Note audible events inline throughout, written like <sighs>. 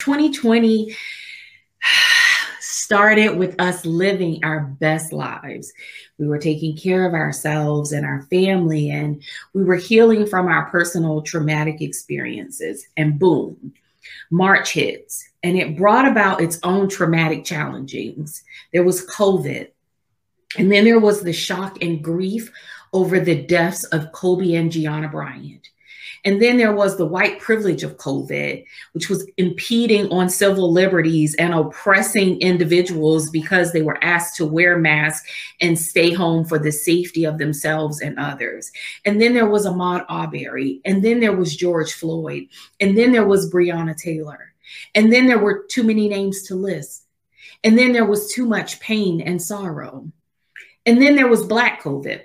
2020 <sighs> started with us living our best lives. We were taking care of ourselves and our family, and we were healing from our personal traumatic experiences. And boom, March hits, and it brought about its own traumatic challenges. There was COVID, and then there was the shock and grief over the deaths of Kobe and Gianna Bryant. And then there was the white privilege of COVID, which was impeding on civil liberties and oppressing individuals because they were asked to wear masks and stay home for the safety of themselves and others. And then there was Ahmaud Arbery. And then there was George Floyd. And then there was Breonna Taylor. And then there were too many names to list. And then there was too much pain and sorrow. And then there was Black COVID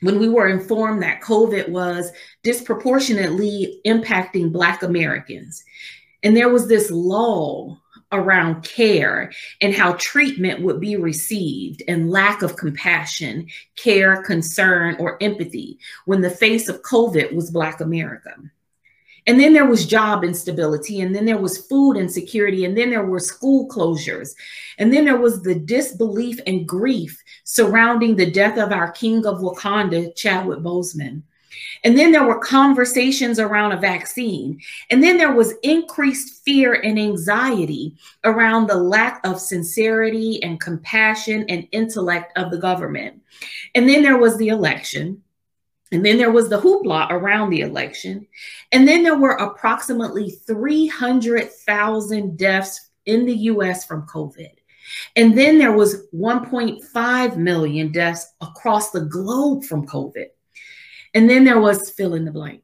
when we were informed that COVID was disproportionately impacting Black Americans. And there was this lull around care and how treatment would be received and lack of compassion, care, concern, or empathy when the face of COVID was Black America. And then there was job instability, and then there was food insecurity, and then there were school closures, and then there was the disbelief and grief surrounding the death of our king of Wakanda, Chadwick Boseman. And then there were conversations around a vaccine. And then there was increased fear and anxiety around the lack of sincerity and compassion and intellect of the government. And then there was the election. And then there was the hoopla around the election. And then there were approximately 300,000 deaths in the US from COVID. And then there was 1.5 million deaths across the globe from COVID. And then there was fill in the blank.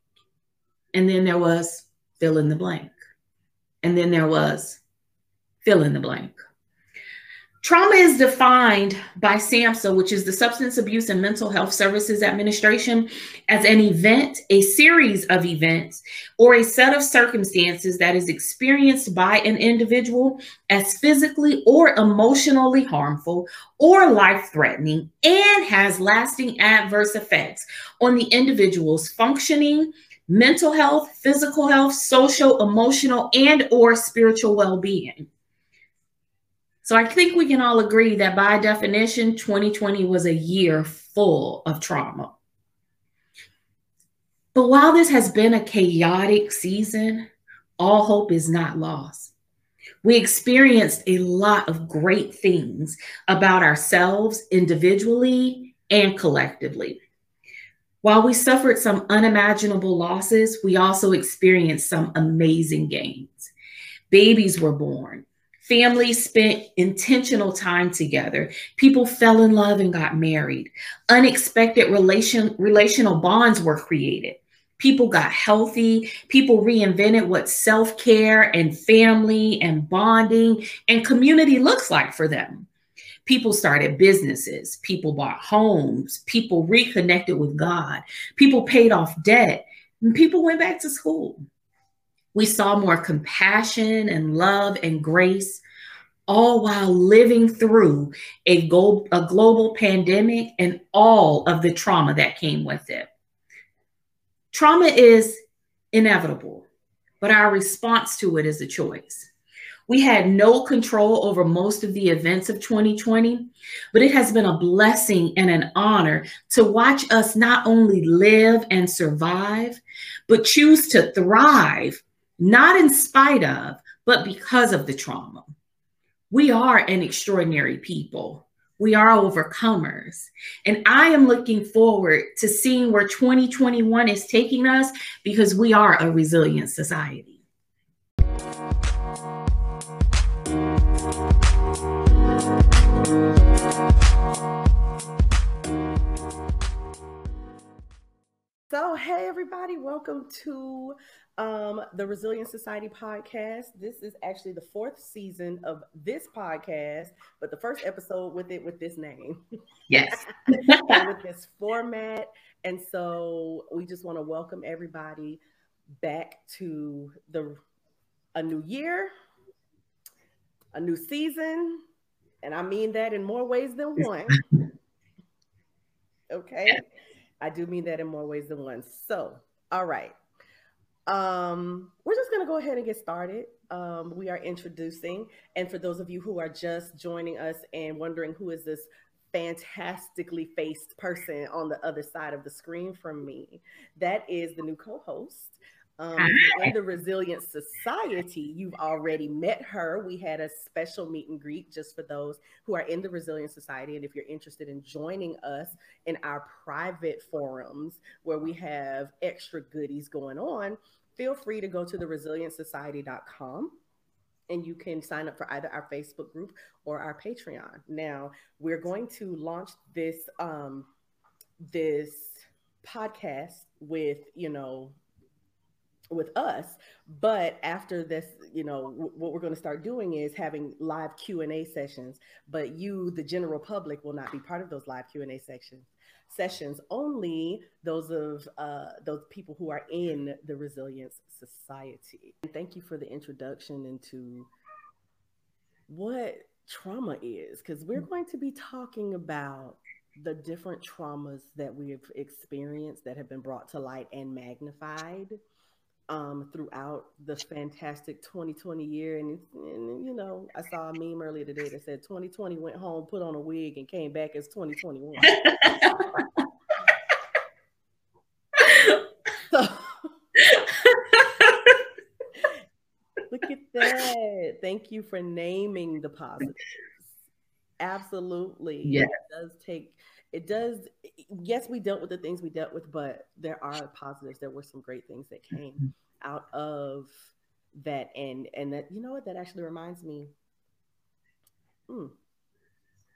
And then there was fill in the blank. And then there was fill in the blank. Trauma is defined by SAMHSA, which is the Substance Abuse and Mental Health Services Administration, as an event, a series of events, or a set of circumstances that is experienced by an individual as physically or emotionally harmful or life threatening and has lasting adverse effects on the individual's functioning, mental health, physical health, social, emotional, and or spiritual well-being. So I think we can all agree that by definition, 2020 was a year full of trauma. But while this has been a chaotic season, all hope is not lost. We experienced a lot of great things about ourselves individually and collectively. While we suffered some unimaginable losses, we also experienced some amazing gains. Babies were born, Families spent intentional time together. People fell in love and got married. Unexpected relation, relational bonds were created. People got healthy. People reinvented what self care and family and bonding and community looks like for them. People started businesses. People bought homes. People reconnected with God. People paid off debt. And people went back to school. We saw more compassion and love and grace, all while living through a, go- a global pandemic and all of the trauma that came with it. Trauma is inevitable, but our response to it is a choice. We had no control over most of the events of 2020, but it has been a blessing and an honor to watch us not only live and survive, but choose to thrive not in spite of, but because of the trauma. We are an extraordinary people. We are overcomers. And I am looking forward to seeing where 2021 is taking us because we are a resilient society. So, hey, everybody, welcome to um, the Resilience Society podcast. This is actually the fourth season of this podcast, but the first episode with it with this name. <laughs> Yes. with this format. And so we just want to welcome everybody back to the a new year, a new season. And I mean that in more ways than one. <laughs> Okay. I do mean that in more ways than one. So, all right. Um, we're just going to go ahead and get started. Um, we are introducing, and for those of you who are just joining us and wondering who is this fantastically faced person on the other side of the screen from me, that is the new co host. Um, in the Resilience Society, you've already met her. We had a special meet and greet just for those who are in the Resilience Society. And if you're interested in joining us in our private forums where we have extra goodies going on, feel free to go to the resiliencesociety.com and you can sign up for either our Facebook group or our Patreon. Now, we're going to launch this um this podcast with, you know, with us but after this you know w- what we're going to start doing is having live q&a sessions but you the general public will not be part of those live q&a sections sessions. Only those of uh, those people who are in the resilience society. And thank you for the introduction into what trauma is because we're going to be talking about the different traumas that we've experienced that have been brought to light and magnified um, throughout the fantastic 2020 year. And, and, you know, I saw a meme earlier today that said 2020 went home, put on a wig, and came back as 2021. <laughs> so, look at that. Thank you for naming the positives. Absolutely. Yeah. It does take it does yes we dealt with the things we dealt with but there are positives. There were some great things that came out of that. And and that you know what? That actually reminds me hmm,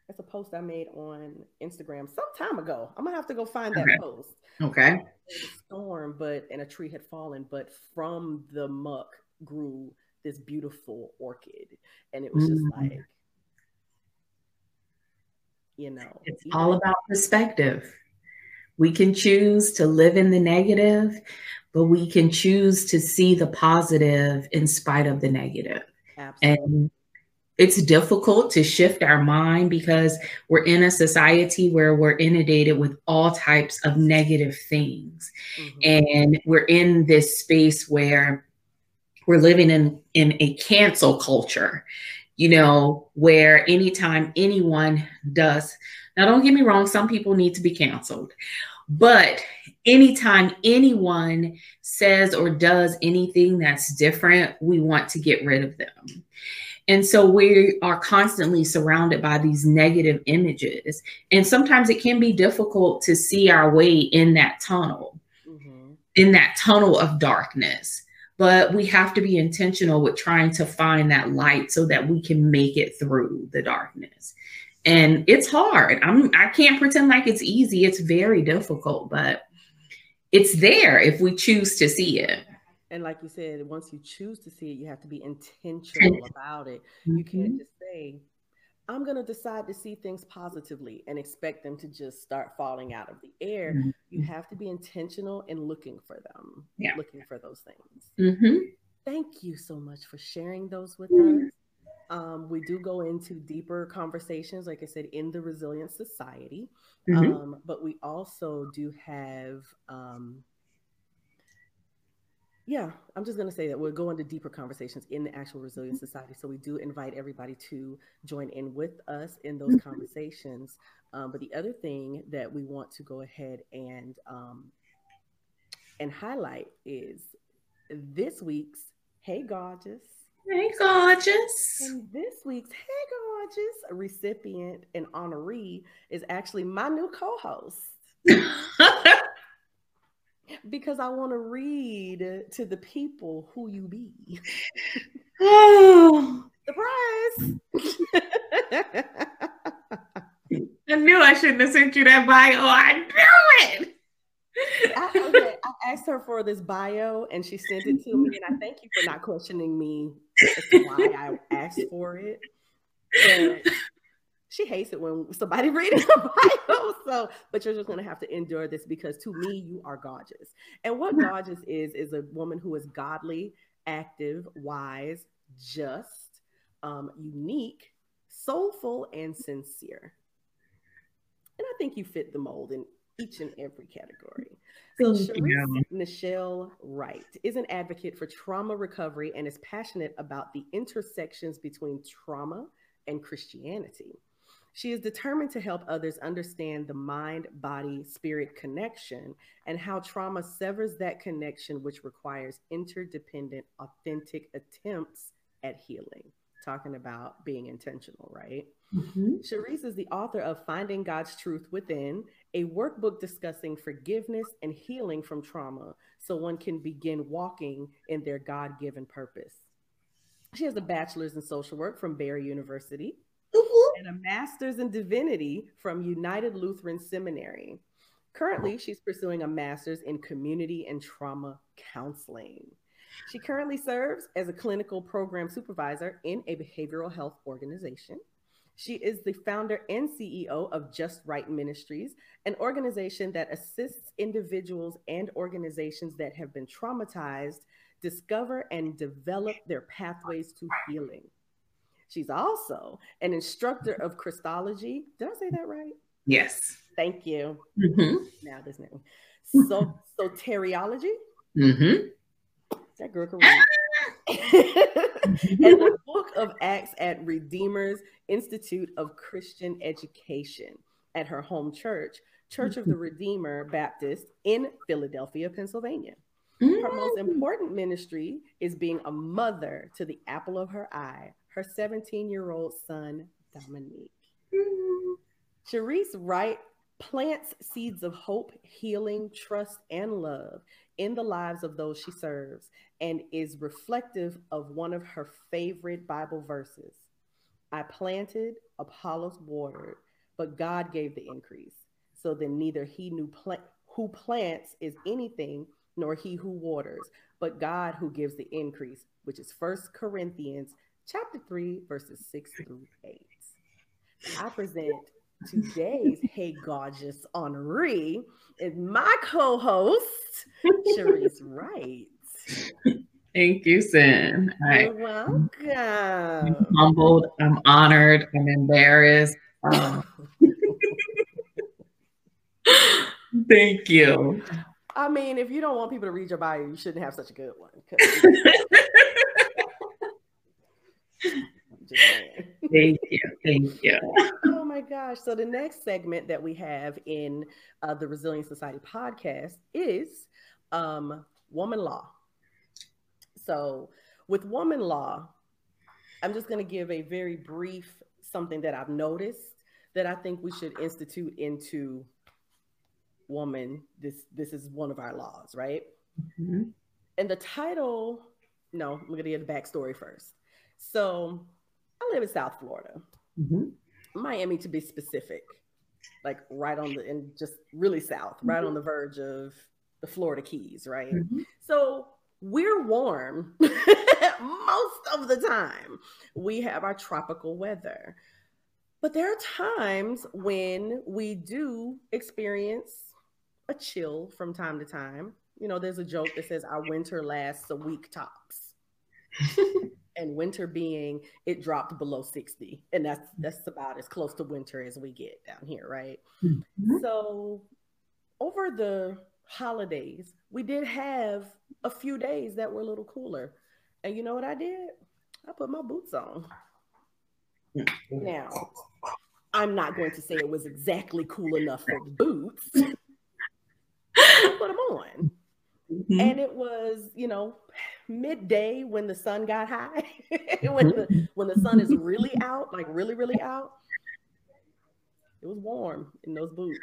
that's a post i made on instagram some time ago. I'm gonna have to go find that post. Okay. Storm but and a tree had fallen but from the muck grew this beautiful orchid. And it was just mm-hmm. like you know. It's all about perspective. We can choose to live in the negative but we can choose to see the positive in spite of the negative. Absolutely. and it's difficult to shift our mind because we're in a society where we're inundated with all types of negative things. Mm-hmm. and we're in this space where we're living in in a cancel culture you know, where anytime anyone does, now don't get me wrong, some people need to be canceled, but anytime anyone says or does anything that's different, we want to get rid of them. And so we are constantly surrounded by these negative images. And sometimes it can be difficult to see our way in that tunnel, mm-hmm. in that tunnel of darkness but we have to be intentional with trying to find that light so that we can make it through the darkness. And it's hard. I'm i can't pretend like it's easy. It's very difficult but it's there if we choose to see it. And like you said once you choose to see it you have to be intentional about it. You can't mm-hmm. just say I'm going to decide to see things positively and expect them to just start falling out of the air. Mm-hmm. You have to be intentional in looking for them, yeah. looking for those things. Mm-hmm. Thank you so much for sharing those with mm-hmm. us. Um, we do go into deeper conversations, like I said, in the Resilience Society, mm-hmm. um, but we also do have um, yeah, I'm just going to say that we'll go into deeper conversations in the actual Resilience mm-hmm. Society. So we do invite everybody to join in with us in those mm-hmm. conversations. Um, but the other thing that we want to go ahead and um, and highlight is this week's Hey Gorgeous. Hey Gorgeous. And this week's Hey Gorgeous recipient and honoree is actually my new co-host. <laughs> because I want to read to the people who you be. Oh, <sighs> surprise! I knew I shouldn't have sent you that bio. I knew it. I, okay, I asked her for this bio and she sent it to me, and I thank you for not questioning me as to why I asked for it. But she hates it when somebody <laughs> reads her bio. So, but you're just gonna have to endure this because to me, you are gorgeous. And what <laughs> gorgeous is is a woman who is godly, active, wise, just, um, unique, soulful, and sincere. And I think you fit the mold in each and every category. So Sharice Nichelle Wright is an advocate for trauma recovery and is passionate about the intersections between trauma and Christianity. She is determined to help others understand the mind body spirit connection and how trauma severs that connection, which requires interdependent, authentic attempts at healing. Talking about being intentional, right? Mm-hmm. Sharice is the author of Finding God's Truth Within, a workbook discussing forgiveness and healing from trauma so one can begin walking in their God given purpose. She has a bachelor's in social work from Barry University. And a master's in divinity from United Lutheran Seminary. Currently, she's pursuing a master's in community and trauma counseling. She currently serves as a clinical program supervisor in a behavioral health organization. She is the founder and CEO of Just Right Ministries, an organization that assists individuals and organizations that have been traumatized discover and develop their pathways to healing. She's also an instructor of Christology. Did I say that right? Yes. Thank you. Mm-hmm. Now this name. So soteriology. Mm-hmm. That girl can read. and the book of Acts at Redeemer's Institute of Christian Education at her home church, Church of the mm-hmm. Redeemer Baptist in Philadelphia, Pennsylvania. Her most mm. important ministry is being a mother to the apple of her eye, her 17 year old son, Dominique. Mm. Sharice Wright plants seeds of hope, healing, trust, and love in the lives of those she serves and is reflective of one of her favorite Bible verses I planted, Apollos watered, but God gave the increase. So then neither he knew plant, who plants is anything, nor he who waters, but God who gives the increase, which is First Corinthians chapter 3, verses 6 through 8. I present today's <laughs> Hey Gorgeous Henri is my co-host, Sharice Wright. Thank you, Cin. You're welcome. I'm humbled. I'm honored. I'm embarrassed. Um, <laughs> thank you. I mean, if you don't want people to read your bio, you shouldn't have such a good one. <laughs> Thank you. Thank you. Oh my gosh. So, the next segment that we have in uh, the Resilience Society podcast is um, Woman Law. So, with Woman Law, I'm just going to give a very brief something that I've noticed that I think we should institute into woman. This this is one of our laws, right? Mm-hmm. And the title, no, I'm going to get the backstory first. So I live in South Florida, mm-hmm. Miami to be specific, like right on the and just really south, mm-hmm. right on the verge of the Florida Keys, right? Mm-hmm. So we're warm <laughs> most of the time. We have our tropical weather. But there are times when we do experience a chill from time to time. You know, there's a joke that says our winter lasts a week tops. <laughs> and winter being it dropped below 60 and that's that's about as close to winter as we get down here right mm-hmm. so over the holidays we did have a few days that were a little cooler and you know what i did i put my boots on mm-hmm. now i'm not going to say it was exactly cool enough for boots put them on mm-hmm. and it was you know midday when the sun got high, <laughs> when mm-hmm. the when the sun is really out, like really, really out. It was warm in those boots.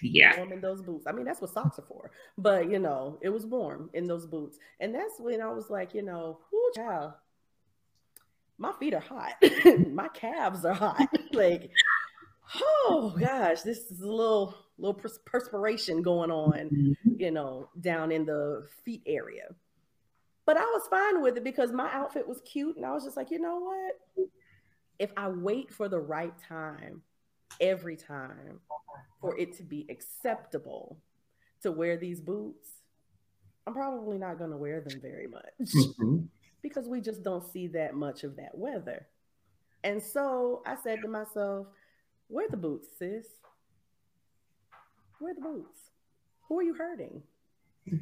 Yeah. Warm in those boots. I mean, that's what socks are for. But you know, it was warm in those boots. And that's when I was like, you know, whoo child, my feet are hot. <laughs> my calves are hot. <laughs> like, oh gosh, this is a little little perspiration going on, mm-hmm. you know, down in the feet area. But I was fine with it because my outfit was cute. And I was just like, you know what? If I wait for the right time, every time, for it to be acceptable to wear these boots, I'm probably not going to wear them very much mm-hmm. because we just don't see that much of that weather. And so I said to myself, wear the boots, sis wear the boots. Who are you hurting? You're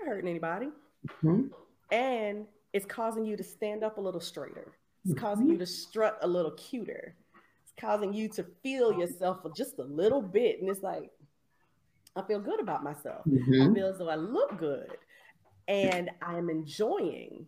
not hurting anybody. Mhm. And it's causing you to stand up a little straighter. It's causing Mm-hmm. you to strut a little cuter. It's causing you to feel yourself just a little bit. And it's like, I feel good about myself. I Mhm. feel as though I look good. And I'm enjoying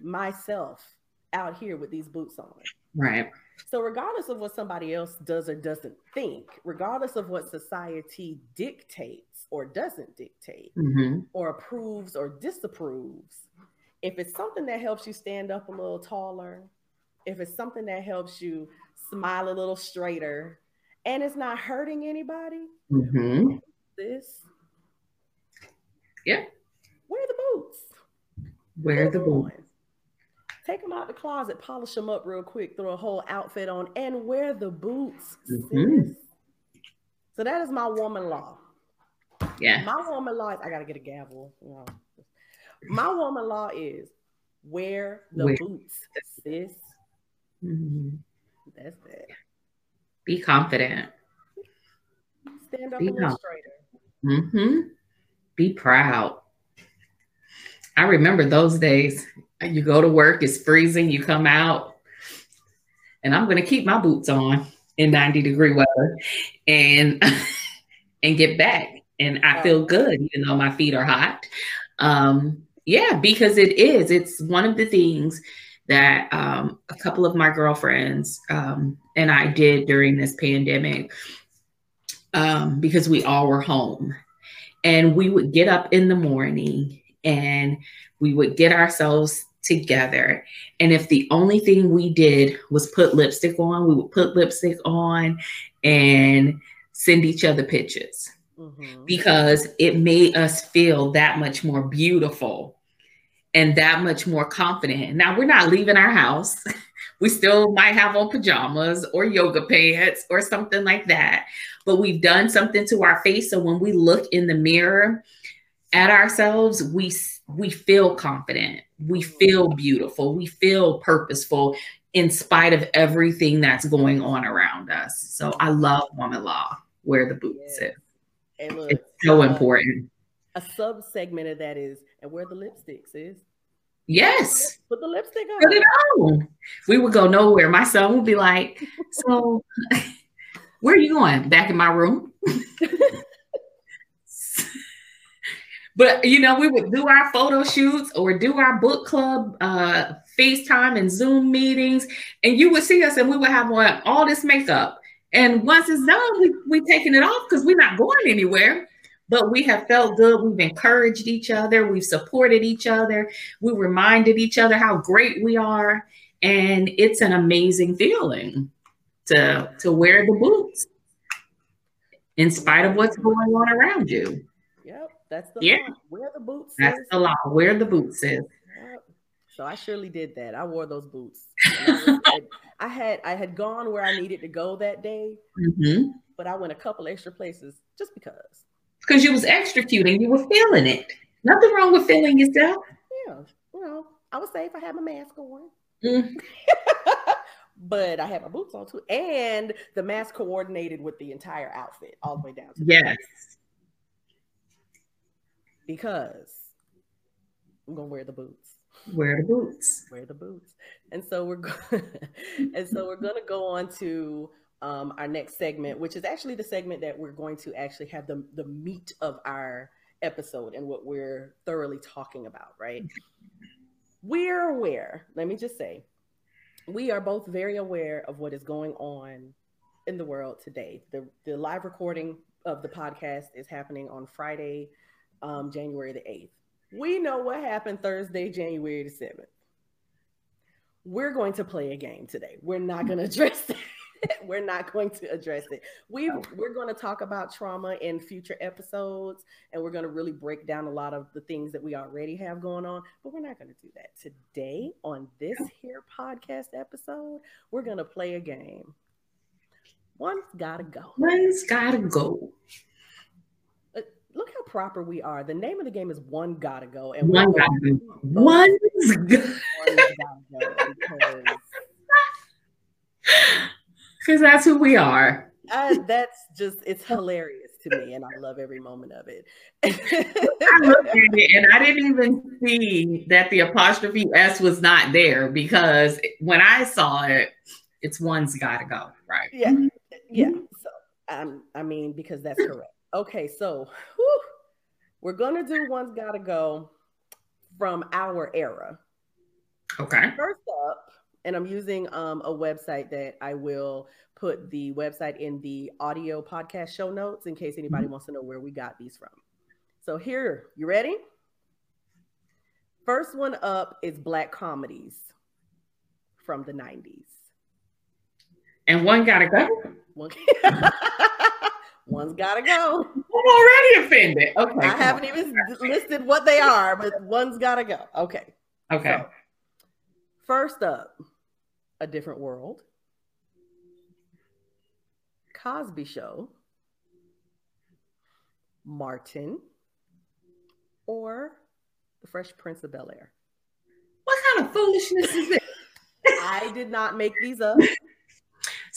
myself out here with these boots on. Right. So, regardless of what somebody else does or doesn't think, regardless of what society dictates or doesn't dictate, hmm or approves or disapproves, if it's something that helps you stand up a little taller, if it's something that helps you smile a little straighter, and it's not hurting anybody, hmm this, Yeah. wear the boots. Wear the Put 'em boot. on. Take them out the closet, polish them up real quick, throw a whole outfit on, and wear the boots. Mhm. sis. So that is my woman law. Yeah. My woman law is I gotta get a gavel. you know. My woman law is wear the Wear- boots, sis. Mhm. That's it. Be confident. Stand up Be a little calm. straighter. hmm Be proud. I remember those days. You go to work, it's freezing, you come out, and I'm going to keep my boots on in 90 degree weather and <laughs> and get back. And I feel good, even though my feet are hot. Um, yeah, because it is. It's one of the things that um, a couple of my girlfriends um, and I did during this pandemic um, because we all were home. And we would get up in the morning and we would get ourselves together. And if the only thing we did was put lipstick on, we would put lipstick on and send each other pictures Mhm. because it made us feel that much more beautiful and that much more confident. Now we're not leaving our house. <laughs> We still might have on pajamas or yoga pants or something like that, but we've done something to our face so when we look in the mirror at ourselves, we we feel confident. We feel beautiful. We feel purposeful in spite of everything that's going on around us. So I love woman law. Wear the boots. Yes. And look, It's so uh, important. a sub segment of that is and where the lipsticks is. Yes. Put the lipstick on. Put it on. We would go nowhere. My son would be like, So, <laughs> where are you going? Back in my room. <laughs> but, you know, we would do our photo shoots or do our book club uh, FaceTime and Zoom meetings. And you would see us and we would have on all this makeup. And once it's done, we, we taking it off because we're not going anywhere. But we have felt good. We've encouraged each other. We've supported each other. We reminded each other how great we are. And it's an amazing feeling to, to wear the boots in spite of what's going on around you. That's the Yeah. law. Wear the boots. That's sis. the law. Wear the boots, sis. Yep. So I surely did that. I wore those boots. <laughs> I, was- I had I had gone where I needed to go that day, Mm-hmm. but I went a couple extra places just because. Because you was extra cute and you were feeling it. Nothing wrong with feeling yourself. Yeah, you know, I was safe. I had my mask on. Mm. <laughs> but I had my boots on too, and the mask coordinated with the entire outfit all the way down to the Yes. Because I'm gonna wear the boots. Wear the boots. Wear the boots. And so we're go- <laughs> and so we're gonna go on to um, our next segment, which is actually the segment that we're going to actually have the the meat of our episode and what we're thoroughly talking about, right? We're aware, let me just say, we are both very aware of what is going on in the world today. The the live recording of the podcast is happening on Friday, um, January the 8th. We know what happened Thursday, January the 7th. We're going to play a game today. We're not going <laughs> to address it. <laughs> we're not going to address it. We we're going to talk about trauma in future episodes and we're going to really break down a lot of the things that we already have going on, but we're not going to do that. Today on this here podcast episode, we're going to play a game. One's got to go. One's gotta go. Look how proper we are. The name of the game is One Gotta Go. And One gotta go. One Gotta Go because that's who we are. uh, that's just it's hilarious to me, and I love every moment of it. I looked at it and I didn't even see that the apostrophe S was not there because when I saw it, it's one's got to go, right? Yeah, yeah. So, um, I mean, because that's correct. Okay, so whew, we're gonna do one's got to go from our era. Okay. First up, and I'm using um, a website that I will put the website in the audio podcast show notes in case anybody mm-hmm. wants to know where we got these from. So here, you ready? First one up is black comedies from the 90s. And one gotta go. One, <laughs> one's gotta go. I'm already offended. Okay. I haven't on. even listed what they are, but one's gotta go. Okay. Okay. So, first up, a different world. Cosby Show, Martin, or The Fresh Prince of Bel Air. What kind of foolishness is this? <laughs> I did not make these up. <laughs>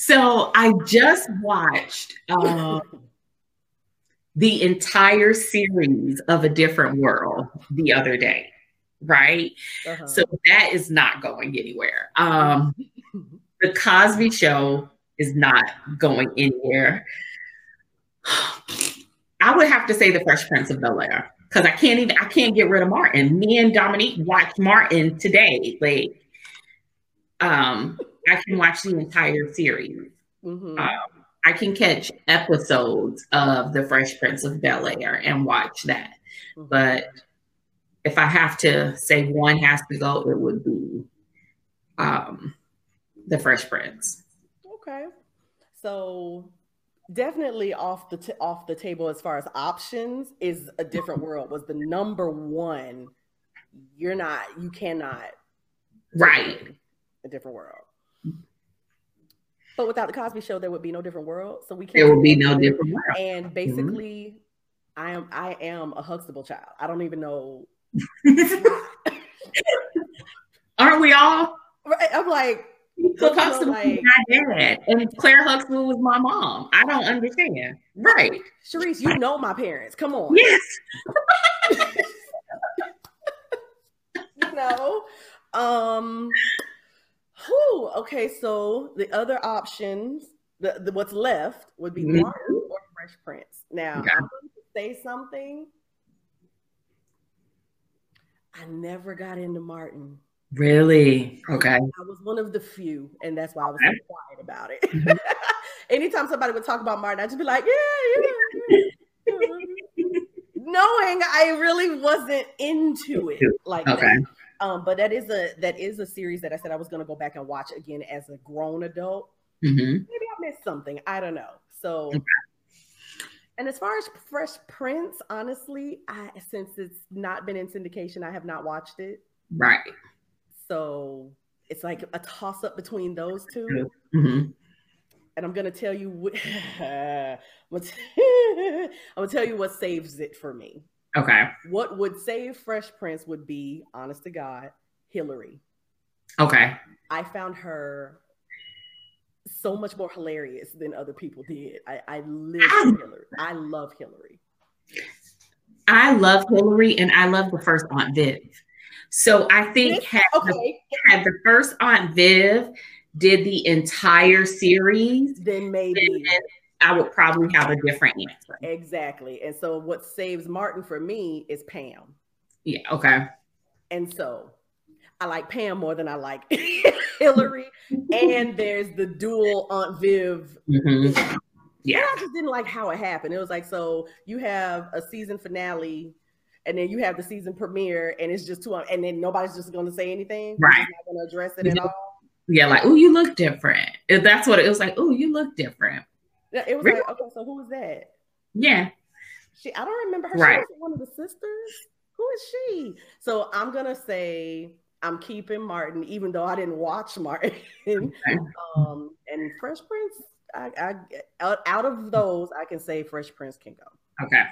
So I just watched uh, the entire series of A Different World the other day, right? Uh-huh. So that is not going anywhere. Um, <laughs> the Cosby Show is not going anywhere. I would have to say The Fresh Prince of Bel Air because I can't even I can't get rid of Martin. Me and Dominique watched Martin today. Like, um, I can watch the entire series. Mm-hmm. Um, I can catch episodes of The Fresh Prince of Bel Air and watch that. Mm-hmm. But if I have to say one has to go, it would be um, The Fresh Prince. Okay. So definitely off the t- off the table as far as options is a different <laughs> world was the number one you're not you cannot right a different world but without the Cosby Show, there would be no different world. So we can't. There would be no different world. And basically, mm-hmm. I am I am a Huxtable child. I don't even know. <laughs> Aren't we all? Right. I'm like. So Huxtable like, my dad, and Claire Huxtable was my mom. I don't understand. Right, Sharice, you know my parents. Come on. Yes. <laughs> no. Um, Whew, okay, so the other options, the, the what's left would be mm-hmm. Martin or Fresh Prince. Now, okay. I'm going to say something. I never got into Martin. Really? Okay. I was one of the few, and that's why I was okay. so quiet about it. Mm-hmm. <laughs> Anytime somebody would talk about Martin, I'd just be like, yeah, yeah. <laughs> Knowing I really wasn't into it like okay. that. Um, but that is a that is a series that I said I was going to go back and watch again as a grown adult. Mm-hmm. Maybe I missed something. I don't know. So, okay. and as far as Fresh Prince, honestly, I since it's not been in syndication, I have not watched it. Right. So it's like a toss up between those 2 mm-hmm. And I'm gonna tell you, what <laughs> I'm gonna tell you what saves it for me. Okay. What would save Fresh Prince would be, honest to God, Hilary. Okay. I found her so much more hilarious than other people did. I, I live for ah. Hilary. I love Hilary. I love Hilary and I love the first Aunt Viv. So I think had, okay. the, had the first Aunt Viv did the entire series, then maybe then I would probably have a different answer. Exactly. And so what saves Martin for me is Pam. Yeah, okay. And so I like Pam more than I like <laughs> Hilary. and there's the dual Aunt Viv. Mm-hmm. Yeah. And I just didn't like how it happened. It was like, so you have a season finale and then you have the season premiere and it's just two and then nobody's just going to say anything. Right. not going to address it at all. Yeah, like, oh, you look different. That's what it was like. Oh, you look different. It was really? like, okay, so who is that? Yeah. She I don't remember her. Right. She was one of the sisters. Who is she? So I'm gonna say I'm keeping Martin, even though I didn't watch <laughs> Martin. Okay. um, and Fresh Prince, I, I out, out, of those, I can say Fresh Prince can go. Okay.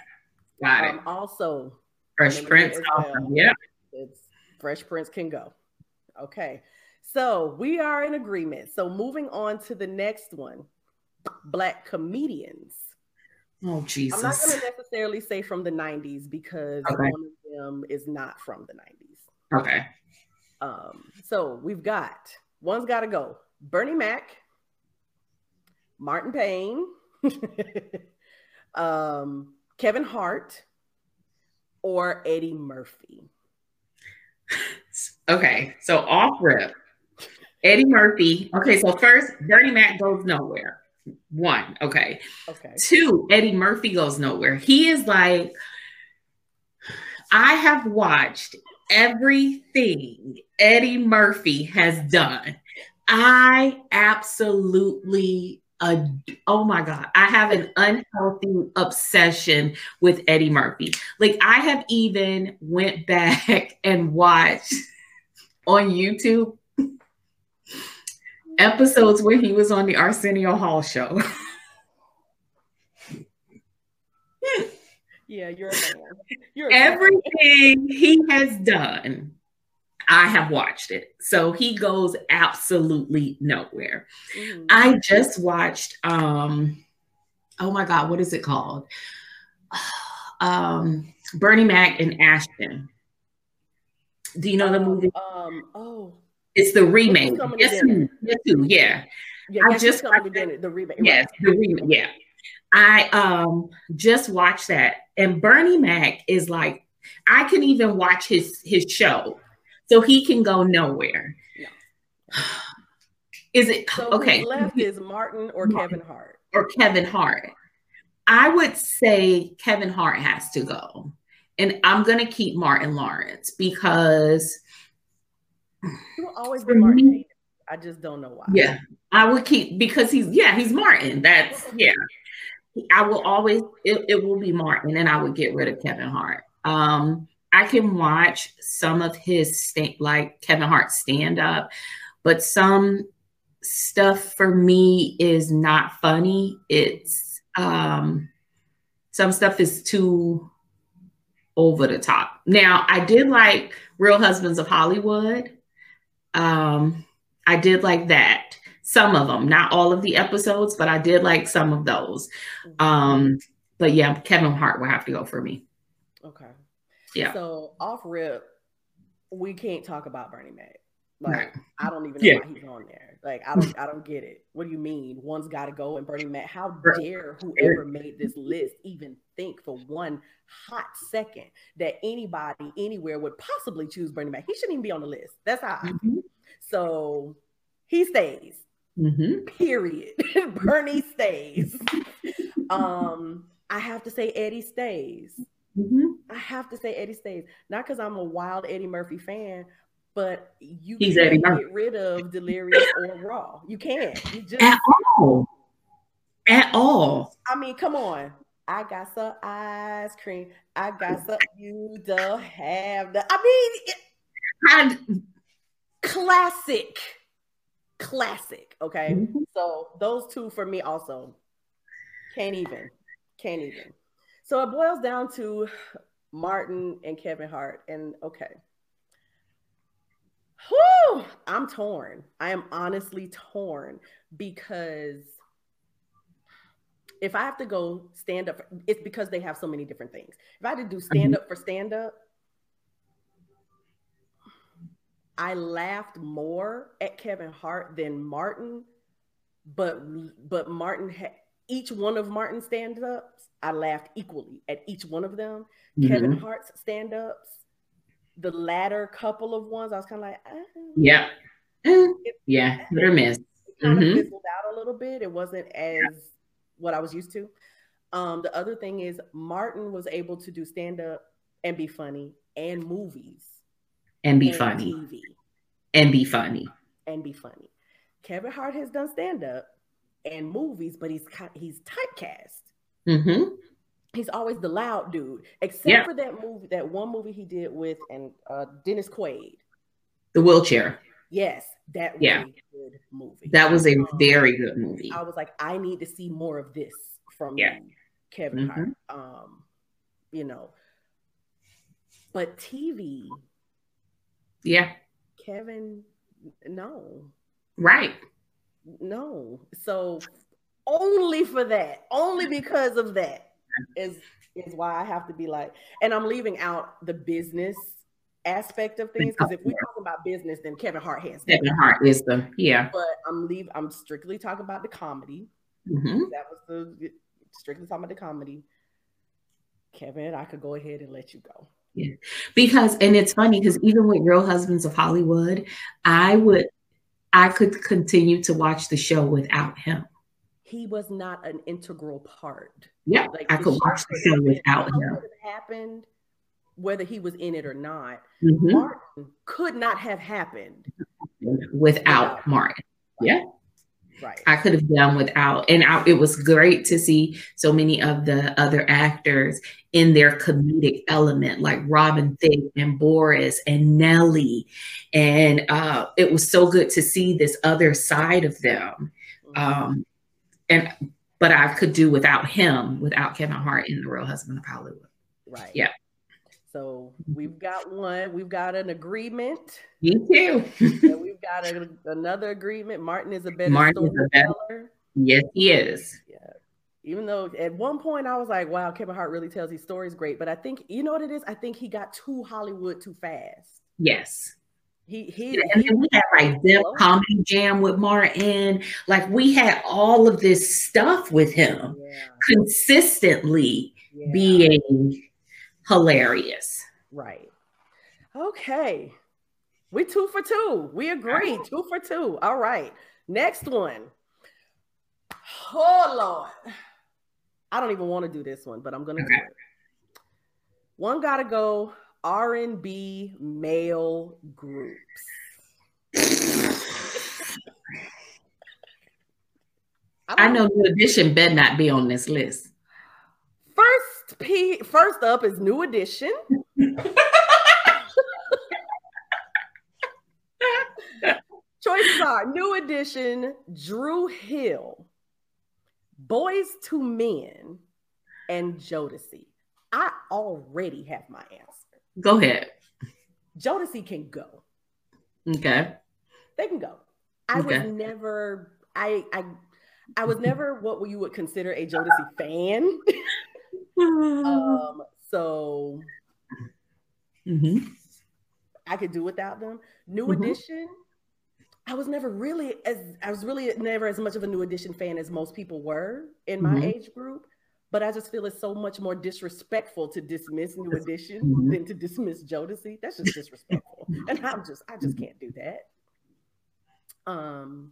Got um, it. Also, Fresh Prince. Well. Yeah. It's Fresh Prince can go. Okay. So we are in agreement. So moving on to the next one black comedians. Oh Jesus! I'm not going to necessarily say from the '90s because okay. one of them is not from the '90s. Okay. Um. So we've got one's got to go. Bernie Mac, Martin Payne, <laughs> um, Kevin Hart, or Eddie Murphy. Okay, so off rip, Eddie Murphy. Okay, so first, Bernie Mac goes nowhere. One, okay. Okay. Two, Eddie Murphy goes nowhere. He is like, I have watched everything Eddie Murphy has done. I absolutely oh my god i have an unhealthy obsession with eddie murphy like i have even went back <laughs> and watched on youtube episodes where he was on the arsenio hall show <laughs> yeah you're you're everything he has done I have watched it. So he goes absolutely nowhere. Mm-hmm. I just watched um oh my god, what is it called? <sighs> Um Bernie Mac and Ashton. Do you know the movie? Um oh it's the remake. Yes, yes, yeah. Yeah, I just watched the, the remake. Yes, the remake. Yeah. I um just watched that. And Bernie Mac is like, I can even watch his his show so he can go nowhere. Is it so okay? Left is Martin or Kevin Hart or Kevin Hart. I would say Kevin Hart has to go, and I'm gonna keep Martin Lawrence because he will always be Martin. I just don't know why. Yeah, I would keep because he's yeah he's Martin. That's <laughs> yeah. I will always it, it will be Martin, and I would get rid of Kevin Hart. Um, I can watch some of his st- like Kevin Hart stand up, but some stuff for me is not funny. It's um some stuff is too over the top. Now, I did like Real Husbands of Hollywood. Um I did like that. Some of them, not all of the episodes, but I did like some of those. Um but yeah, Kevin Hart will have to go for me. Okay. Yeah. So off rip, we can't talk about Bernie Mac. Like I don't even know yeah. why he's on there. Like I don't I don't get it. What do you mean? One's got to go and Bernie Mac. How dare whoever made this list even think for one hot second that anybody anywhere would possibly choose Bernie Mac? He shouldn't even be on the list. That's how. Mm-hmm. So he stays. Mm-hmm. Period. <laughs> Bernie stays. um, I have to say Eddie stays. Mm-hmm. I have to say Eddie stays. Not because I'm a wild Eddie Murphy fan, but you He's can't get rid of <laughs> Delirious or Raw. You can't. You <laughs> just at all. At all. I mean, come on. I got some ice cream. I got some. You don't have the. I mean, and classic, classic. Okay, mm-hmm. so those two for me also can't even, can't even. So it boils down to Martin and Kevin Hart. And okay. Whew, I'm torn. I am honestly torn because if I have to go stand up, it's because they have so many different things. If I had to do stand up for stand up, I laughed more at Kevin Hart than Martin, but but Martin had each one of Martin's stand ups, I laughed equally at each one of them. Mm-hmm. Kevin Hart's stand ups, the latter couple of ones, I was kind of like, ah. yeah, it, yeah, hit or miss. It kind mm-hmm. of fizzled out a little bit. It wasn't as yeah. what I was used to. Um, the other thing is Martin was able to do stand up and be funny and movies and be and funny TV. and be funny and be funny. Kevin Hart has done stand up and movies, but he's he's typecast. Mm-hmm. He's always the loud dude, except yeah. for that movie, that one movie he did with and uh, Dennis Quaid, The Wheelchair. Yes, that yeah. good movie. That was a um, very good movie. I was like, I need to see more of this from yeah. Kevin mm-hmm. Hart. Um, you know, but TV, yeah, Kevin, no, right no. So only for that, only because of that, is is why I have to be like, and I'm leaving out the business aspect of things because if we're talking about business, then Kevin Hart has Kevin Hart is the yeah. But I'm leave. I'm strictly talking about the comedy. Mm-hmm. That was the strictly talking about the comedy. Kevin, I could go ahead and let you go. Yeah. Because and it's funny because even with Real Husbands of Hollywood, I would I could continue to watch the show without him. He was not an integral part. Yeah, like I could watch the show without him. Happened, whether he was in it or not. Mm-hmm. Martin could not have happened without, without Martin. Yeah. Right. I could have done without. And I, it was great to see so many of the other actors in their comedic element, like Robin Thicke and Boris and Nelly. And uh, it was so good to see this other side of them. Mm-hmm. Um, and but I could do without him, without Kevin Hart in The Real Husband of Hollywood. Right. Yeah. So we've got one, we've got an agreement. Me too. we've got a, another agreement. Martin is a better Martin storyteller. Yes, he is. Yeah. Even though at one point I was like, wow, Kevin Hart really tells these stories great. But I think, you know what it is? I think he got too Hollywood too fast. Yes. He he, and he we had like Def Comedy Jam with Martin. Like we had all of this stuff with him yeah. consistently yeah. being hilarious. Right. Okay. We two for two. We agree. Two for two. All right. Next one. Oh Lord. I don't even want to do this one, but I'm gonna okay. do it. One gotta go R&B male groups. I, I know New Edition better not be on this list. First, P. First up is New Edition. <laughs> Choices are New Edition, Dru Hill, Boyz II Men, and Jodeci. I already have my answer. Go ahead. Jodeci can go. Okay. They can go. I okay. was never I I I was never what you would consider a Jodeci fan. <laughs> um so mm-hmm. I could do without them. New mm-hmm. edition. I was never really as I was really never as much of a new edition fan as most people were in my mm-hmm. age group but I just feel it's so much more disrespectful to dismiss New Edition mm-hmm. than to dismiss Jodeci. That's just disrespectful, and I'm just I just can't do that. Um,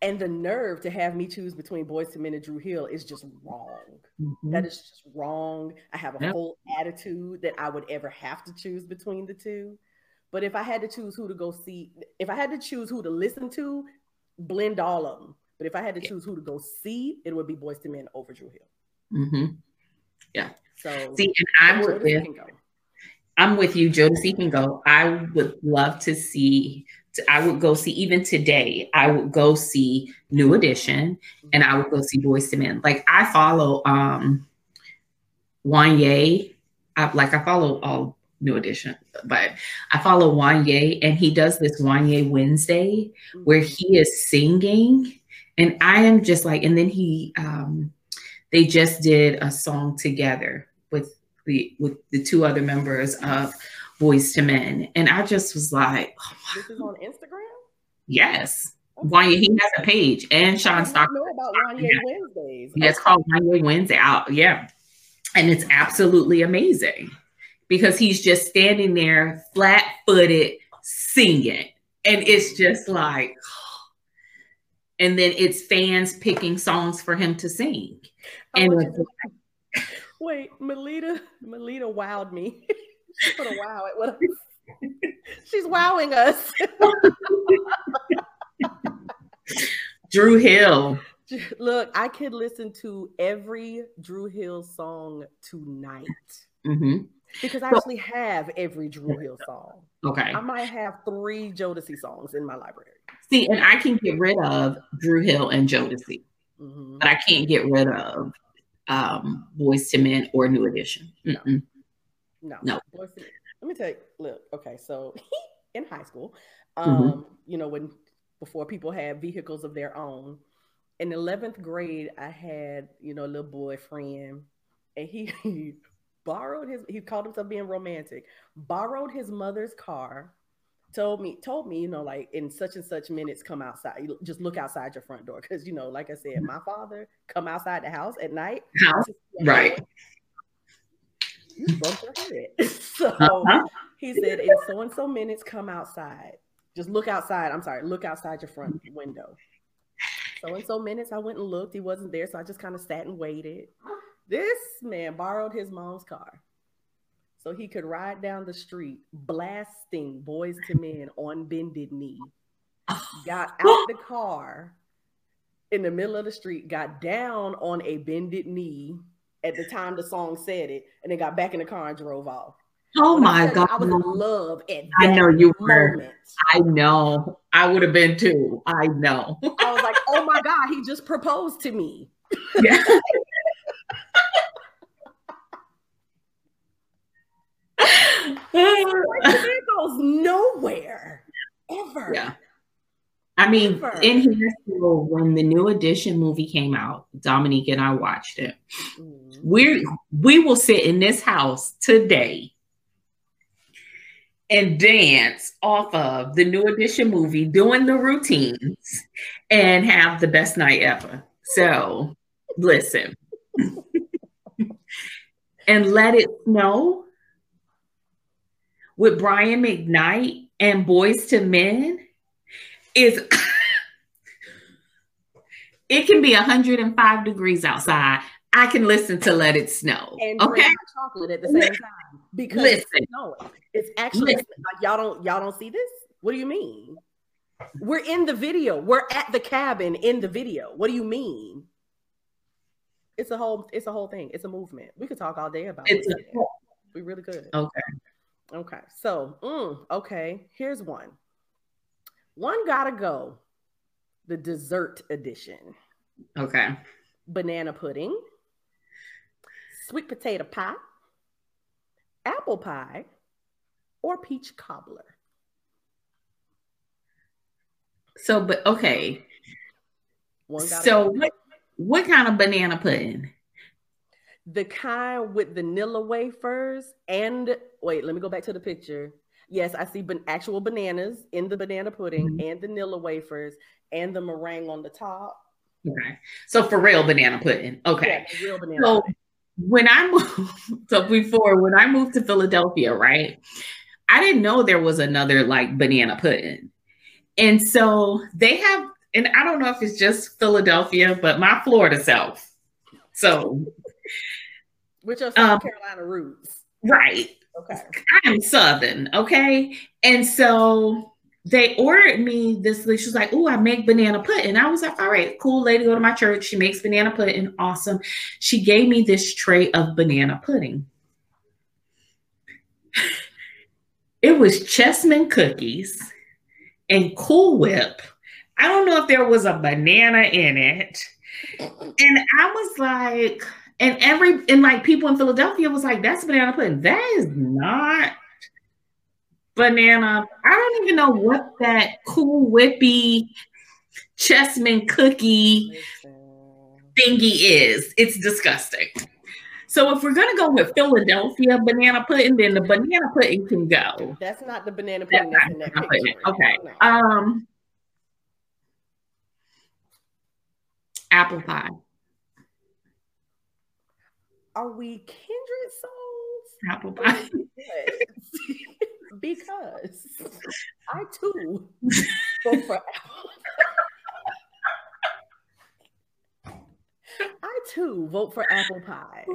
and the nerve to have me choose between Boyz II Men and Dru Hill is just wrong. Mm-hmm. That is just wrong. I have a whole attitude that I would ever have to choose between the two. But if I had to choose who to go see, if I had to choose who to listen to, blend all of them. But if I had to choose who to go see, it would be Boyz II Men over Dru Hill. Mm-hmm. Yeah. So see, and I'm with, with I'm with you. Jodeci can go. I would love to see. I would go see even today. I would go see New Edition, mm-hmm. and I would go see Boyz II Men. Like I follow um Wanya. I, like I follow all New Edition, but I follow Wanya, and he does this Wanya Wednesday mm-hmm. where he is singing and I am just like, and then he, um, they just did a song together with the with the two other members of Boyz II Men, and I just was like, oh, this is on Instagram. Yes. Okay. Wanya, he has a page, and Sean Stock. know about Wanya Wednesdays. Yeah, it's called Wanya Wednesday. Out, yeah, and it's absolutely amazing because he's just standing there, flat-footed, singing, and it's just like, and then it's fans picking songs for him to sing. And like, <laughs> wait, Melita, Melita wowed me. <laughs> a wow at what <laughs> she's wowing us. Dru Hill. Look, I could listen to every Dru Hill song tonight. Mm-hmm. Because I actually have every Dru Hill song. Okay. I might have three Jodeci songs in my library. See, and I can get rid of Dru Hill and Jodeci, mm-hmm. but I can't get rid of um, Boyz II Men or New Edition. No, no. no. Let me tell you. Look, okay, so <laughs> in high school, mm-hmm. um, mm-hmm. you know, when before people had vehicles of their own, in 11th grade, I had, you know, a little boyfriend, and he <laughs> borrowed his, he called himself being romantic, borrowed his mother's car, told me, told me, you know, like in such and such minutes, come outside, just look outside your front door. Cause, you know, like I said, my father come outside the house at night. House. Right. You broke your head. <laughs> so uh-huh. he said, in so and so minutes, come outside. Just look outside. I'm sorry, look outside your front window so and so minutes. I went and looked. He wasn't there. So I just kind of sat and waited. This man borrowed his mom's car so he could ride down the street blasting Boyz II Men on bended knee. Got <sighs> out the car in the middle of the street, got down on a bended knee at the time the song said it, and then got back in the car and drove off. Oh my God. I was in love at I know you were. I know. I would have been too. I know. I was like, oh my God, he just proposed to me. <laughs> Yeah. <laughs> it goes nowhere ever. Yeah. I mean, Ever. in here, so when the new edition movie came out, Dominique and I watched it. Mm. We we will sit in this house today and dance off of the new edition movie, doing the routines, and have the best night ever. So, listen. <laughs> and let it snow with Brian McKnight and Boyz II Men is <coughs> it can be 105 degrees outside. I can listen to Let It Snow. And okay. chocolate at the same time because listen. it's snowing. It's actually like y'all don't y'all don't see this. What do you mean? We're in the video. We're at the cabin in the video. What do you mean? It's a whole it's a whole thing. It's a movement. We could talk all day about it's it. A- we really could. Okay. Okay. So, mm, okay. Here's one. One gotta go. The dessert edition. Okay. Banana pudding, sweet potato pie, apple pie, or peach cobbler. So, but okay. so, what, what kind of banana pudding? The kind with vanilla wafers and wait, let me go back to the picture. Yes, I see ban- actual bananas in the banana pudding mm-hmm. and vanilla wafers and the meringue on the top. Okay. So for real banana pudding. Okay. Yeah, real banana so pudding. when I moved <laughs> so before when I moved to Philadelphia, right? I didn't know there was another like banana pudding. And so they have, and I don't know if it's just Philadelphia, but my Florida self. So, which are South um, Carolina roots. Right. Okay. I am Southern. Okay. And so they ordered me this. She was like, Oh, I make banana pudding. I was like, All right, cool lady, go to my church. She makes banana pudding. Awesome. She gave me this tray of banana pudding. <laughs> it was Chessmen cookies and Cool Whip. I don't know if there was a banana in it. And I was like, and every and like people in Philadelphia was like, that's banana pudding. That is not banana. I don't even know what that cool whippy Chessmen cookie thingy is. It's disgusting. So if we're gonna go with Philadelphia banana pudding, then the banana pudding can go. That's not the banana pudding. That's, that's that picture. Okay. No. Um, apple pie. Are we kindred souls? Apple pie. <laughs> because I too vote for apple. <laughs> I too vote for apple pie.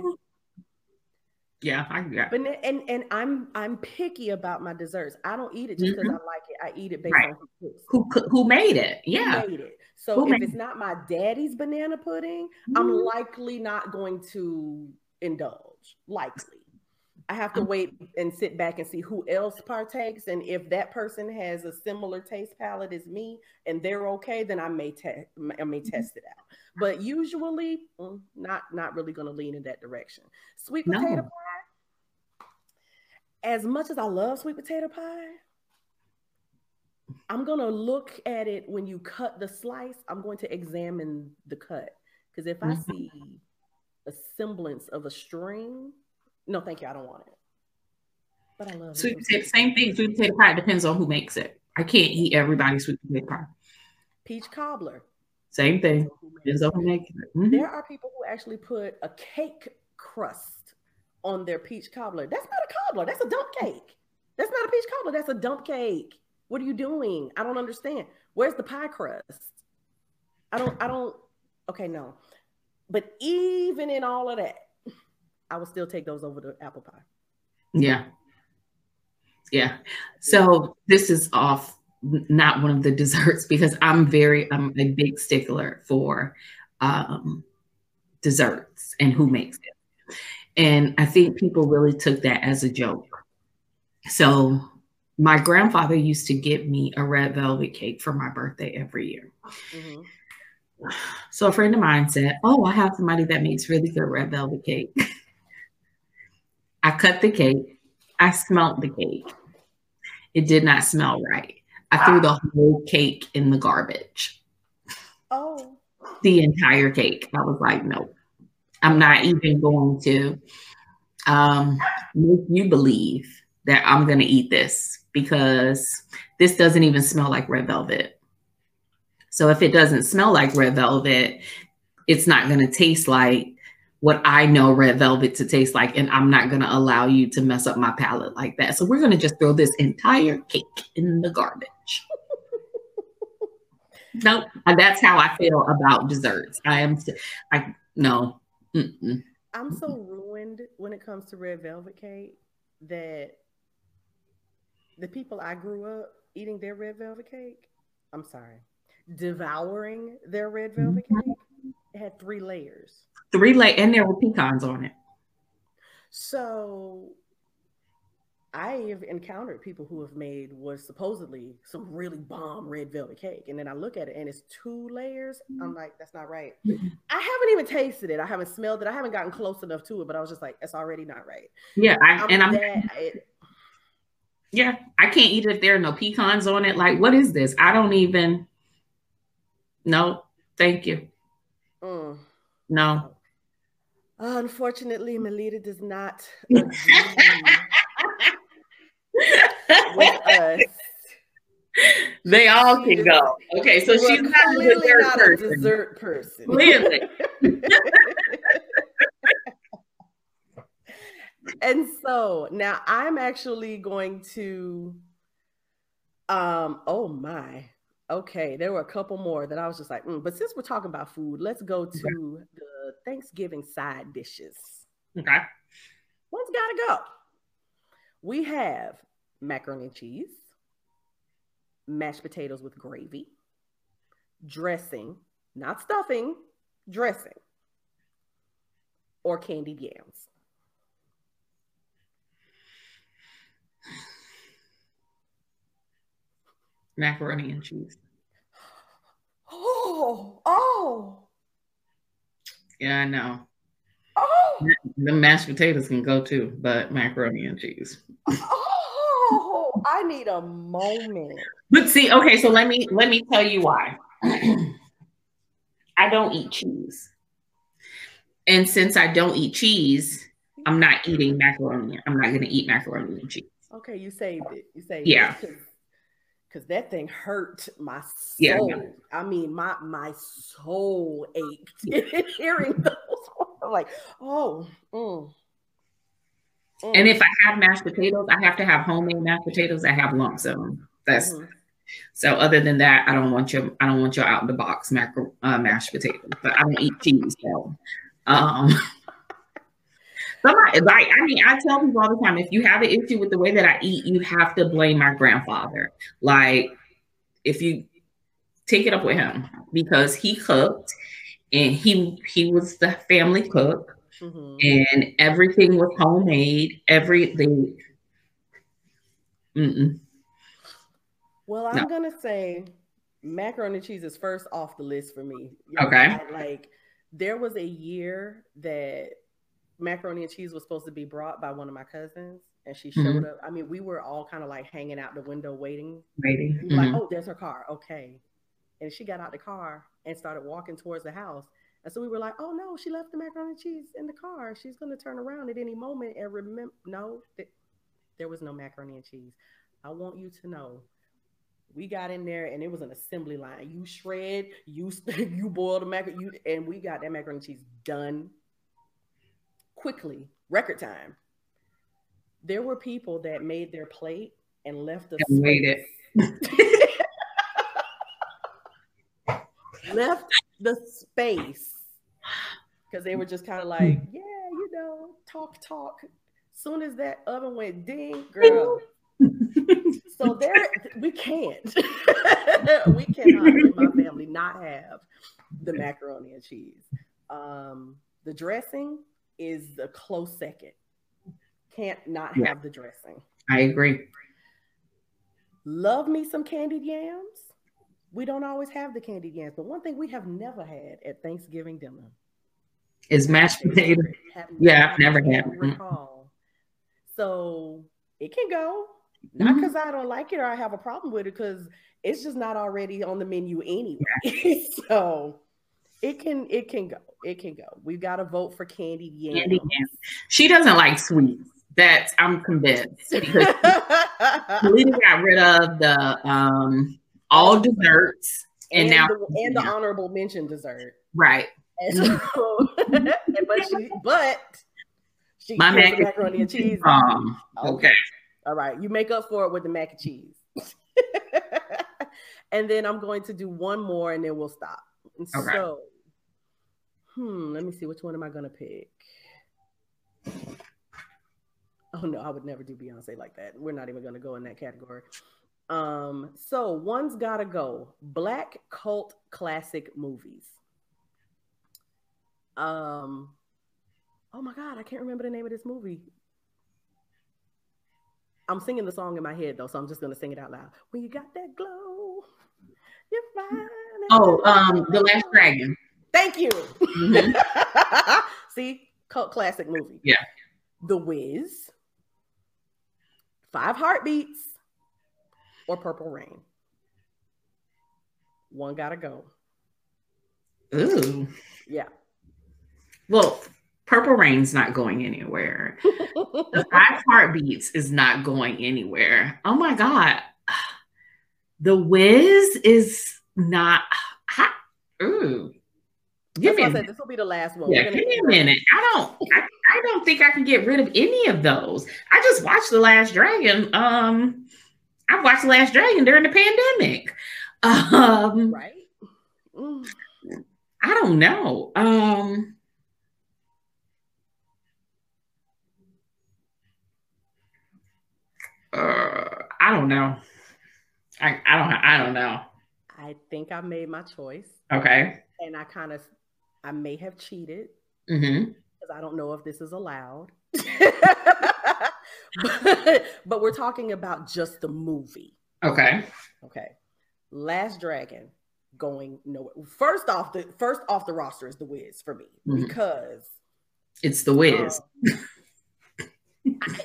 Yeah, I yeah. But and and I'm I'm picky about my desserts. I don't eat it just because mm-hmm. I like it. I eat it based right. on who who who made it. Yeah, who made it. So who if it's it? not my daddy's banana pudding, mm-hmm. I'm likely not going to indulge. Likely. I have to wait and sit back and see who else partakes, and if that person has a similar taste palette as me, and they're okay, then I may test. I may mm-hmm. test it out. But usually, mm, not not really going to lean in that direction. Sweet potato no. pie. As much as I love sweet potato pie, I'm gonna look at it when you cut the slice. I'm going to examine the cut because if I Mhm. see a semblance of a string, no, thank you, I don't want it. But I love Sweet it. potato, same thing. Sweet potato pie depends on who makes it. I can't eat everybody's sweet potato pie. Peach cobbler. Same thing. Depends on who makes it. Mhm. There are people who actually put a cake crust on their peach cobbler. That's not a cobbler. That's a dump cake. That's not a peach cobbler. That's a dump cake. What are you doing? I don't understand. Where's the pie crust? I don't. I don't. Okay, no. But even in all of that, I would still take those over the apple pie. Yeah. Yeah. So this is off not one of the desserts because I'm very I'm a big stickler for um desserts and who makes it. And I think people really took that as a joke. So my grandfather used to get me a red velvet cake for my birthday every year. Mhm. So a friend of mine said, Oh, I have somebody that makes really good red velvet cake. <laughs> I cut the cake. I smelt the cake. It did not smell right. I threw the whole cake in the garbage. Oh, The entire cake. I was like, nope. I'm not even going to um, make you believe that I'm going to eat this because this doesn't even smell like red velvet. So if it doesn't smell like red velvet, it's not going to taste like what I know red velvet to taste like. And I'm not going to allow you to mess up my palate like that. So we're going to just throw this entire cake in the garbage. <laughs> nope. That's how I feel about desserts. I am, I, no. Mm-mm. I'm so ruined when it comes to red velvet cake that the people I grew up eating their red velvet cake, I'm sorry, devouring their red velvet Mhm. cake, it had three layers. Three late, and there were pecans on it. So I have encountered people who have made was supposedly some really bomb red velvet cake. And then I look at it and it's two layers. I'm like, that's not right. Mhm. I haven't even tasted it. I haven't smelled it. I haven't gotten close enough to it, but I was just like, it's already not right. Yeah, I, I'm and I'm it, yeah, I can't eat it if there are no pecans on it. Like, what is this? I don't even. No, thank you. mm. No. Unfortunately, Melita does not <laughs> agree with us. they all can go. Okay, so she's not a clearly dessert not person. a dessert person. Clearly. <laughs> and so now I'm actually going to um oh my okay there were a couple more that I was just like mm, but since we're talking about food let's go to the Thanksgiving side dishes. Okay. one's gotta go. We have macaroni and cheese mashed potatoes with gravy dressing not stuffing dressing or candied yams Macaroni and cheese. Oh, oh, Yeah, I know. oh, The mashed potatoes can go too, but macaroni and cheese. oh! I need a moment. But see, okay, so let me let me tell you why. <clears throat> I don't eat cheese. And since I don't eat cheese, I'm not eating macaroni. I'm not gonna eat macaroni and cheese. Okay, you saved it. You saved Yeah. it. Because that thing hurt my soul. Yeah. I mean, my my soul ached <laughs> hearing <laughs> those. I'm like, oh, mm, mm. And if I have mashed potatoes, I have to have homemade mashed potatoes that have lumps in them. That's Mhm. so. Other than that, I don't want your I don't want your out the box macro, uh, mashed potatoes. But I don't eat cheese, so um. <laughs> Somebody, like I mean, I tell people all the time: if you have an issue with the way that I eat, you have to blame my grandfather. Like, if you take it up with him because he cooked and he he was the family cook Mhm. and everything was homemade. Everything. Mm-mm. Well, I'm No. gonna say macaroni and cheese is first off the list for me. You know, Okay. Like there was a year that macaroni and cheese was supposed to be brought by one of my cousins, and she showed mm-hmm. up. I mean, we were all kind of like hanging out the window waiting. Waiting. Mm-hmm. Like, oh, there's her car. Okay. And she got out the car and started walking towards the house. And so we were like, oh no, she left the macaroni and cheese in the car. She's going to turn around at any moment and remember. No, th- there was no macaroni and cheese. I want you to know we got in there and it was an assembly line. You shred, you <laughs> you boil the macaroni, you and we got that macaroni and cheese done quickly, record time. There were people that made their plate and left the and waited. <laughs> left the space because they were just kind of like, yeah, you know, talk, talk. Soon as that oven went ding, girl. <laughs> so there, we can't. <laughs> we cannot in my family not have the macaroni and cheese. Um, the dressing is the close second. Can't not yeah. have the dressing. I agree. Love me some candied yams. We don't always have the candied yams, but one thing we have never had at Thanksgiving dinner is mashed potato. Yeah, I've never had. Recall. So it can go. Not because mm-hmm. I don't like it or I have a problem with it, because it's just not already on the menu anyway. <laughs> so it can it can go. It can go. We've got to vote for Candy yams. Candied yams. She doesn't like sweets. That's I'm convinced. <laughs> we got rid of the um all desserts and, and now the, and the honorable mention dessert. Right. So, <laughs> but she but she my mac macaroni and cheese. Um, okay. okay. All right. You make up for it with the mac and cheese. <laughs> and then I'm going to do one more and then we'll stop. Okay. So hmm, let me see which one am I gonna pick? Oh no, I would never do Beyonce like that. We're not even gonna go in that category. Um, so one's gotta go. Black cult classic movies. Um, oh my god, I can't remember the name of this movie. I'm singing the song in my head though, so I'm just gonna sing it out loud. When you got that glow, you're fine. Oh, um, The Last Dragon. Thank you. Mm-hmm. <laughs> See, cult classic movie. Yeah. The Wiz. Five Heartbeats or Purple Rain? One gotta go. Ooh. Yeah. Well, Purple Rain's not going anywhere. the Five <laughs> Heartbeats is not going anywhere. Oh my God. The Wiz is not. Ooh. Give me this will be the last one. Yeah, give me a minute. I don't. I, I don't think I can get rid of any of those. I just watched The Last Dragon. Um, I watched The Last Dragon during the pandemic. <laughs> Um, right. I don't know. Um, uh, I don't know. I, I don't I don't know. I think I made my choice. Okay. And I kind of I may have cheated mm-hmm. because mm-hmm. I don't know if this is allowed. <laughs> but, but we're talking about just the movie. Okay. Okay. Last Dragon going nowhere. First off the first off the roster is the Wiz for me mm-hmm. because it's the Wiz. Um, I,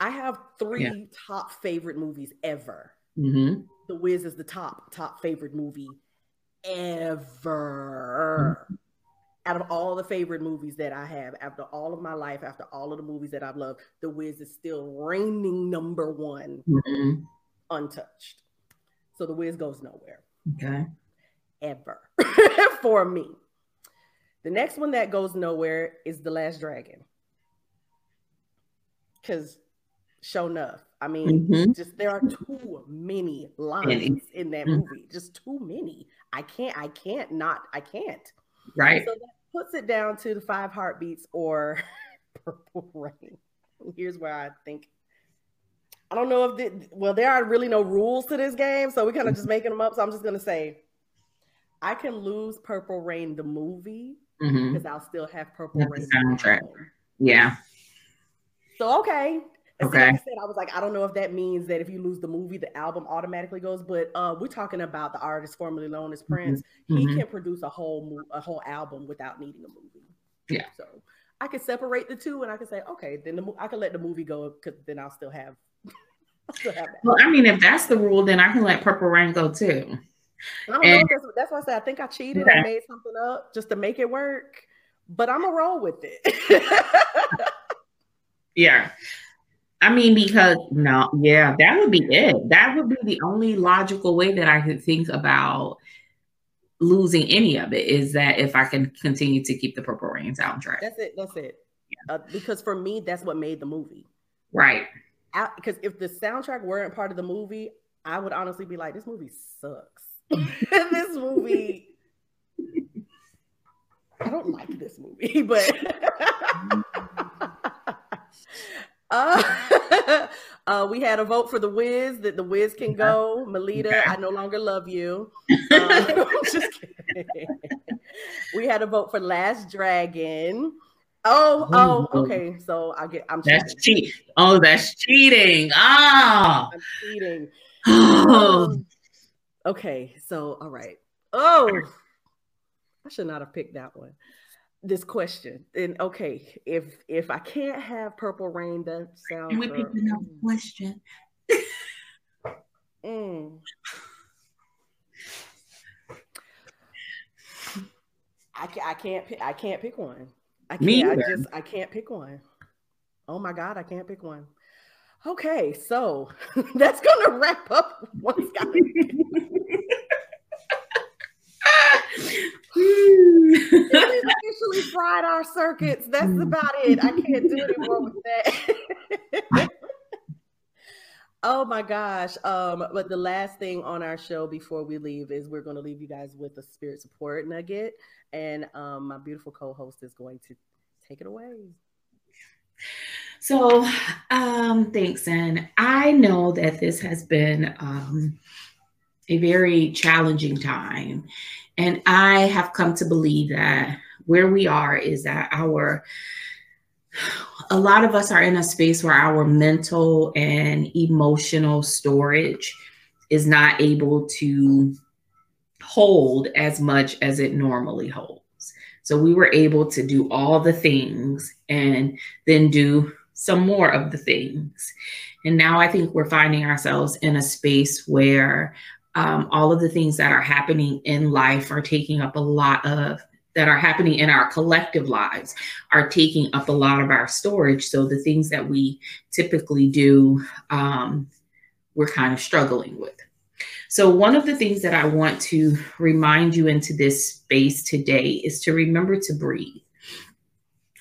I, have three yeah. top favorite movies ever. Mm-hmm. The Wiz is the top top favorite movie ever. Out of all the favorite movies that I have, after all of my life, after all of the movies that I've loved, The Wiz is still reigning number one, mm-hmm. untouched. So The Wiz goes nowhere. Okay. Ever <laughs> for me. The next one that goes nowhere is The Last Dragon. Because, Sho'nuff. I mean, mm-hmm. just there are too many lines in that mm-hmm. movie. Just too many. I can't, I can't not, I can't. Right. So that puts it down to the five heartbeats or <laughs> purple rain. Here's where I think I don't know if the, well there are really no rules to this game, so we're kind of just making them up. So I'm just gonna say I can lose Purple Rain the movie because mm-hmm. I'll still have Purple That's Rain soundtrack. Yeah. So okay, Okay. Like I said, I was like, I don't know if that means that if you lose the movie, the album automatically goes. But uh, we're talking about the artist formerly known as mm-hmm. Prince. Mm-hmm. He can produce a whole a whole album without needing a movie. Yeah. So I can separate the two, and I can say, okay, then the, I can let the movie go because then I'll still have. <laughs> I'll still have well, I mean, if that's the rule, then I can let Purple Rain go too. I don't and, know. That's, that's why I said I think I cheated okay. and made something up just to make it work, but I'm gonna roll with it. <laughs> yeah. I mean, because no, yeah, that would be it. That would be the only logical way that I could think about losing any of it is that if I can continue to keep the Purple Rain soundtrack. That's it. That's it. Yeah. Uh, because for me, that's what made the movie. Right. Because if the soundtrack weren't part of the movie, I would honestly be like, this movie sucks. <laughs> this movie. I don't like this movie, <laughs> but <laughs> uh, <laughs> uh, we had a vote for the Wiz that the Wiz can go. Melita, I no longer love you. Um, <laughs> <laughs> just kidding. we had a vote for Last Dragon. Oh, oh, okay. So I get. I'm. That's cheating. Oh, that's cheating. Ah, I'm cheating. <sighs> um, okay, so all right. Oh, I should not have picked that one this question. And okay, if if I can't have purple rain, that sounds. we pick another mm. question? mm. I, I can't pick, I can't pick one. I can't. Me I just I can't pick one. Oh my god, I can't pick one. Okay, so <laughs> that's gonna wrap up <laughs> one We've officially fried our circuits. That's mm. about it. I can't do anymore with that. <laughs> oh my gosh. Um, but the last thing on our show before we leave is we're going to leave you guys with a spirit support nugget. And um, my beautiful co-host is going to take it away. So, um, thanks, and I know that this has been um, a very challenging time, and I have come to believe that where we are is that our a lot of us are in a space where our mental and emotional storage is not able to hold as much as it normally holds. So we were able to do all the things and then do some more of the things. And now I think we're finding ourselves in a space where um, all of the things that are happening in life are taking up a lot of that are happening in our collective lives are taking up a lot of our storage. So the things that we typically do, um, we're kind of struggling with. So, one of the things that I want to remind you into this space today is to remember to breathe.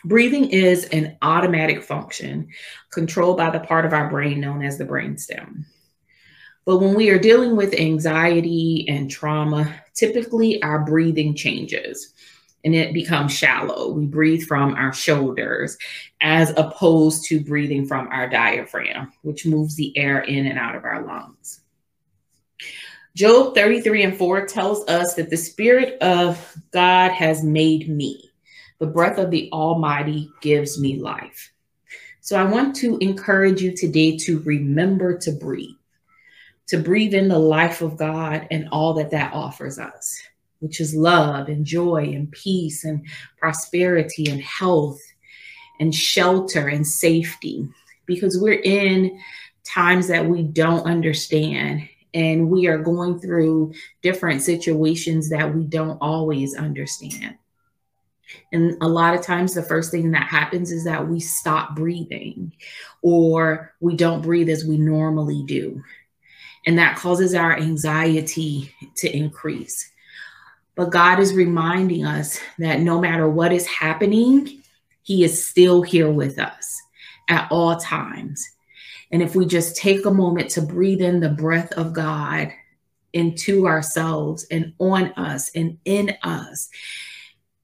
Breathing is an automatic function controlled by the part of our brain known as the brainstem. But when we are dealing with anxiety and trauma, typically our breathing changes and it becomes shallow. We breathe from our shoulders as opposed to breathing from our diaphragm, which moves the air in and out of our lungs. Job 33 and 4 tells us that the Spirit of God has made me. The breath of the Almighty gives me life. So I want to encourage you today to remember to breathe to breathe in the life of God and all that that offers us, which is love and joy and peace and prosperity and health and shelter and safety. Because we're in times that we don't understand and we are going through different situations that we don't always understand. And a lot of times, the first thing that happens is that we stop breathing or we don't breathe as we normally do and that causes our anxiety to increase. But God is reminding us that no matter what is happening, He is still here with us at all times. And if we just take a moment to breathe in the breath of God into ourselves and on us and in us,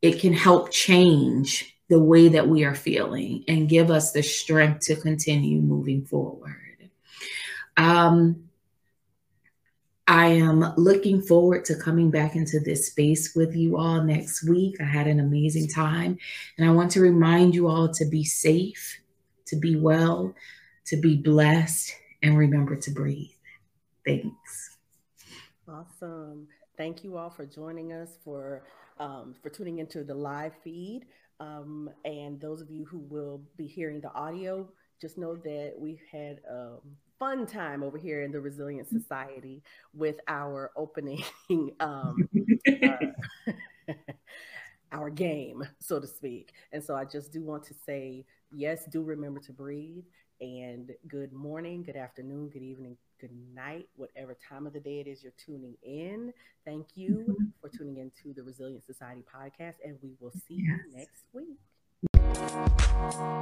it can help change the way that we are feeling and give us the strength to continue moving forward. Um, I am looking forward to coming back into this space with you all next week. I had an amazing time. And I want to remind you all to be safe, to be well, to be blessed, and remember to breathe. Thanks. Awesome. Thank you all for joining us for um, for tuning into the live feed. Um, and those of you who will be hearing the audio, just know that we had a fun time over here in the Resilience Society with our opening <laughs> um, uh, <laughs> <laughs> our game, so to speak. And so I just do want to say, yes, do remember to breathe. And good morning, good afternoon, good evening, good night, whatever time of the day it is you're tuning in. Thank you mm-hmm. for tuning into the Resilience Society podcast, and we will see yes. you next week. Thank you.